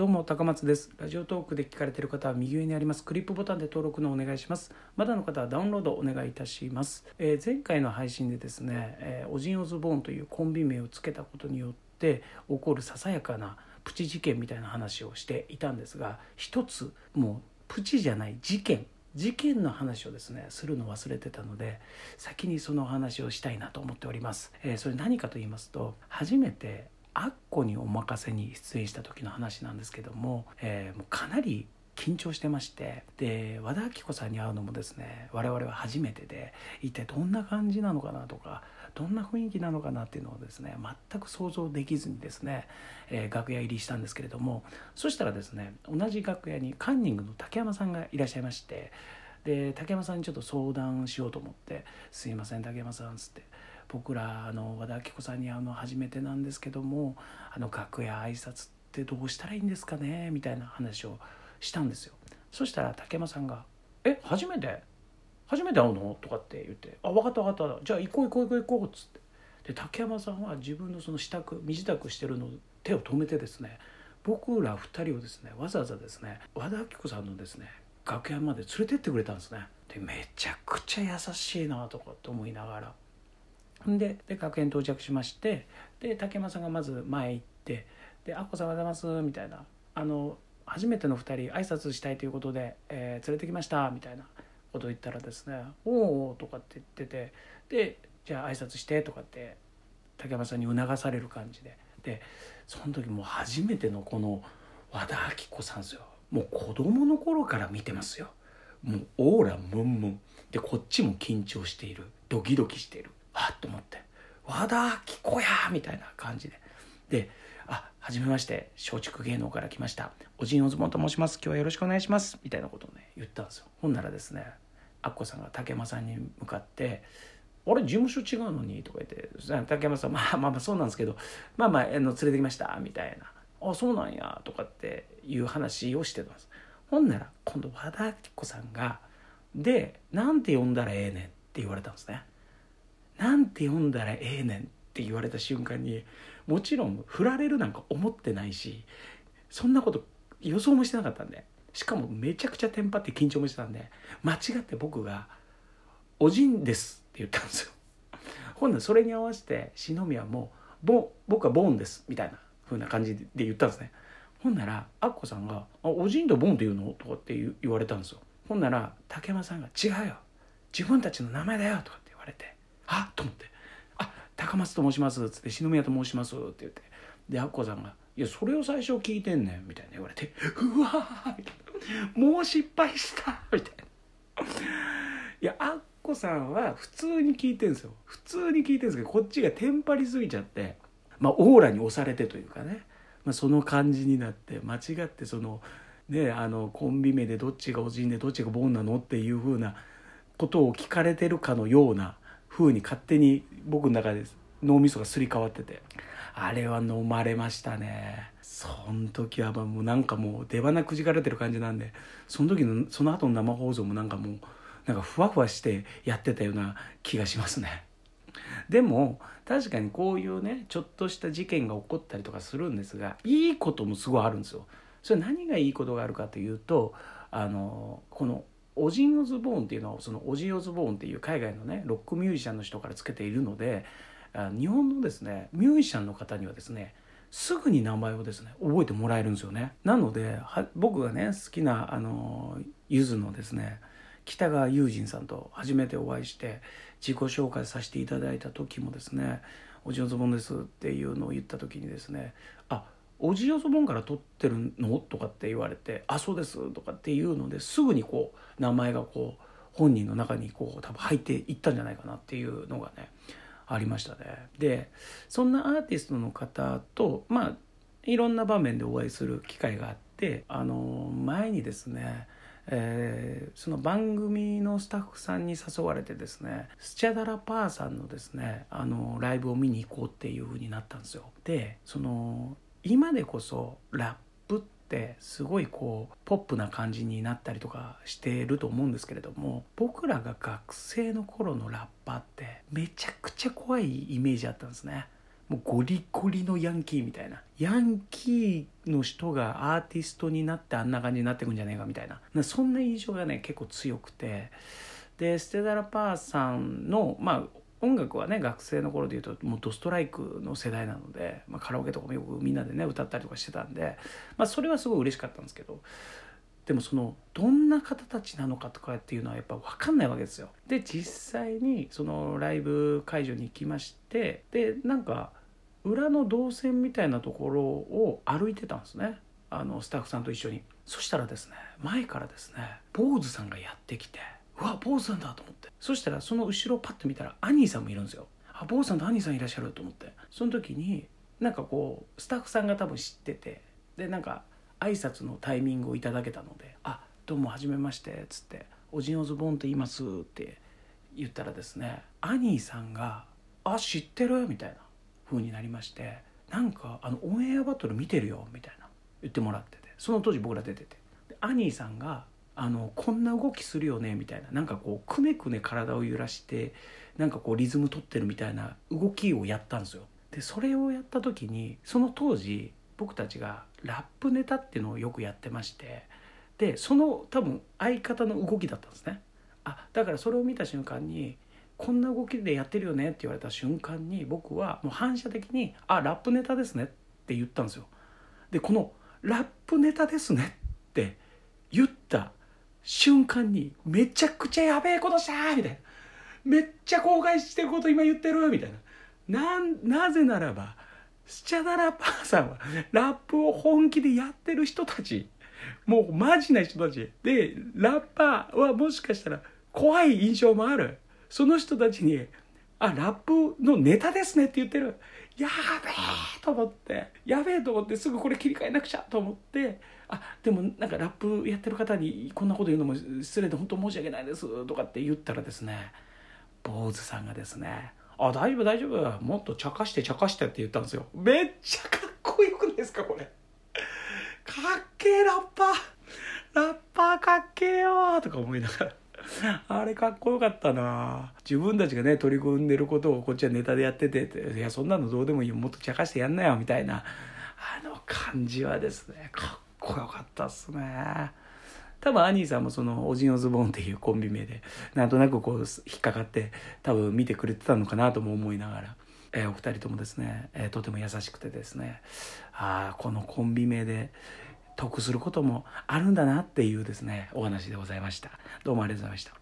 どうも高松です。ラジオトークで聞かれている方は右上にあります。クリップボタンで登録のお願いします。まだの方はダウンロードお願いいたします、えー前回の配信でですね、えーオジンオズボーンというコンビ名をつけたことによって起こるささやかなプチ事件みたいな話をしていたんですが一つもうプチじゃない事件。事件の話をですねするの忘れてたので先にその話をしたいなと思っております、えーそれ何かと言いますと初めてアッコにお任せに出演した時の話なんですけども,、えーもうかなり緊張してましてで和田アキ子さんに会うのもですね我々は初めてで一体どんな感じなのかなとかどんな雰囲気なのかなっていうのをですね全く想像できずにですね、えー楽屋入りしたんですけれどもそしたらですね同じ楽屋にカンニングの竹山さんがいらっしゃいましてで竹山さんにちょっと相談しようと思って「すいません竹山さん」っつって「僕らあの和田アキ子さんに会うの初めてなんですけどもあの楽屋挨拶ってどうしたらいいんですかね?」みたいな話をしたんですよ。そしたら竹山さんが「え初めて？初めて会うの?」とかって言って「あ分かった分かった。じゃあ行こう行こう行こう行こう」っつって。で竹山さんは自分のその支度身支度してるのを手を止めてですね僕ら2人をですねわざわざですね和田アキ子さんのですね楽屋まで連れてってくれたんですね。でめちゃくちゃ優しいなとかって思いながら。でで楽屋に到着しましてで竹山さんがまず前行って「であっこさんおはようございます」みたいな「あの初めての2人挨拶したいということで、えー連れてきました」みたいな。ことを言ったらですね「おうお」とかって言っててで「じゃあ挨拶して」とかって竹山さんに促される感じで。でその時もう初めてのこの和田アキ子さんですよ。もう子供の頃から見てますよ。もうオーラムンムン。でこっちも緊張している。ドキドキしている。あっと思って「和田アキ子や!」みたいな感じで。で「あはじめまして松竹芸能から来ました。おじんおずぼんと申します。今日はよろしくお願いします」みたいなことをね言ったんですよ。ほんならですねアッコさんが竹山さんに向かって「あれ事務所違うのに?」とか言って竹山さん「まあまあまあそうなんですけどまあまああの連れてきました」みたいな「あそうなんや」とかっていう話をしてたんです。ほんなら今度和田アキ子さんが「でなんて呼んだらええねん」って言われたんですね。なんて呼んだらええねんって言われた瞬間にもちろん振られるなんか思ってないしそんなこと予想もしてなかったんでしかもめちゃくちゃテンパって緊張もしてたんで間違って僕が「おじんです」って言ったんですよ。ほんならそれに合わせて篠宮も「ボ僕はボーンです」みたいな風な感じで言ったんですね。ほんならアッコさんが「あおじんとボーンって言うの?」とかって言われたんですよ。ほんなら竹山さんが「違うよ。自分たちの名前だよ」とかって言われて。あっ！と思って「あ高松と申します」っつって「篠宮と申します」って言って。でアッコさんが「いやそれを最初聞いてんねん」みたいな言われて「うわー」「もう失敗した」みたいな。いやアッコさんは普通に聞いてんですよ。普通に聞いてるんですけどこっちがテンパりすぎちゃってまあオーラに押されてというかね、まあ、その感じになって間違ってそのねあのコンビ名でどっちがおじいでどっちがボンなの？っていうふうなことを聞かれてるかのような風に勝手に僕の中で脳みそがすり替わってて。あれは飲まれましたね。その時はもうなんかもう出花くじかれてる感じなんで。その時のその後の生放送もなんかもうなんかふわふわしてやってたような気がしますね。でも確かにこういうねちょっとした事件が起こったりとかするんですがいいこともすごいあるんですよ。それ何がいいことがあるかというとあのこのオジン・オズボーンっていうのはそのオジン・オズボーンっていう海外のねロックミュージシャンの人からつけているので日本のですねミュージシャンの方にはですねすぐに名前をですね覚えてもらえるんですよね。なので僕がね好きなあのゆずのですね北川悠仁さんと初めてお会いして自己紹介させていただいた時もですね「オジンオズボーンです」っていうのを言った時にですね「あオジオズボンから撮ってるの?」とかって言われて「あそうです」とかっていうのですぐにこう名前がこう本人の中にこう多分入っていったんじゃないかなっていうのがねありましたね。でそんなアーティストの方とまあいろんな場面でお会いする機会があってあの前にですねえーその番組のスタッフさんに誘われてですねスチャダラパーさんのですねあのライブを見に行こうっていう風になったんですよでその今でこそラップってすごいこうポップな感じになったりとかしてると思うんですけれども僕らが学生の頃のラッパーってめちゃくちゃ怖いイメージあったんですね。もうゴリゴリのヤンキーみたいな。ヤンキーの人がアーティストになってあんな感じになってくんじゃねえかみたいな。そんな印象がね結構強くて。でステダラパーさんのまあ音楽はね学生の頃でいうともうドストライクの世代なので、まあ、カラオケとかもよくみんなでね歌ったりとかしてたんで、まあ、それはすごい嬉しかったんですけどでもそのどんな方たちなのかとかっていうのはやっぱ分かんないわけですよ。で実際にそのライブ会場に行きましてでなんか裏の動線みたいなところを歩いてたんですねあのスタッフさんと一緒にそしたらですね前からですね坊主さんがやってきてうわ坊さんだと思って。そしたらその後ろをパッと見たらアニーさんもいるんですよ。あ坊主さんとアニーさんいらっしゃると思って。その時になんかこうスタッフさんが多分知っててでなんか挨拶のタイミングをいただけたので「あどうもはじめまして」っつって「オジンオズボーンと言います」って言ったらですねアニーさんが「あ知ってる?」みたいな風になりましてなんかあのオンエアバトル見てるよ？みたいな言ってもらっててその当時僕ら出てて。アニーさんがあのこんな動きするよねみたいな。なんかこうくねくね体を揺らしてなんかこうリズム取ってるみたいな動きをやったんですよ。でそれをやった時にその当時僕たちがラップネタっていうのをよくやってましてでその多分相方の動きだったんですね。あだからそれを見た瞬間にこんな動きでやってるよねって言われた瞬間に僕はもう反射的に「あラップネタですね」って言ったんですよ。でこの「ラップネタですね」って言った瞬間にめちゃくちゃやべえことしたみたいな。めっちゃ後悔してること今言ってるみたいな。ななぜならばスチャダラパーさんはラップを本気でやってる人たち。もうマジな人たち。でラッパーはもしかしたら怖い印象もある。その人たちに「あラップのネタですね」って言ってる。やべえと思って。やべえと思ってすぐこれ切り替えなくちゃと思って。あでもなんかラップやってる方にこんなこと言うのも失礼で本当申し訳ないですとかって言ったらですね坊主さんがですね「あ大丈夫大丈夫。もっと茶化して茶化して」って言ったんですよ。めっちゃかっこよくないですかこれ。かっけえラッパー。ラッパーかっけえよとか思いながら。あれかっこよかったな。自分たちがね取り組んでることをこっちはネタでやってていやそんなのどうでもいいよ。もっと茶化してやんなよみたいな。あの感じはですねかっこよかったっすね。多分アニーさんもそのオジンオズボーンっていうコンビ名でなんとなくこう引っかかって多分見てくれてたのかなとも思いながら、えー、お二人ともですね、えー、とても優しくてですね。ああこのコンビ名で得することもあるんだなっていうですねお話でございました。どうもありがとうございました。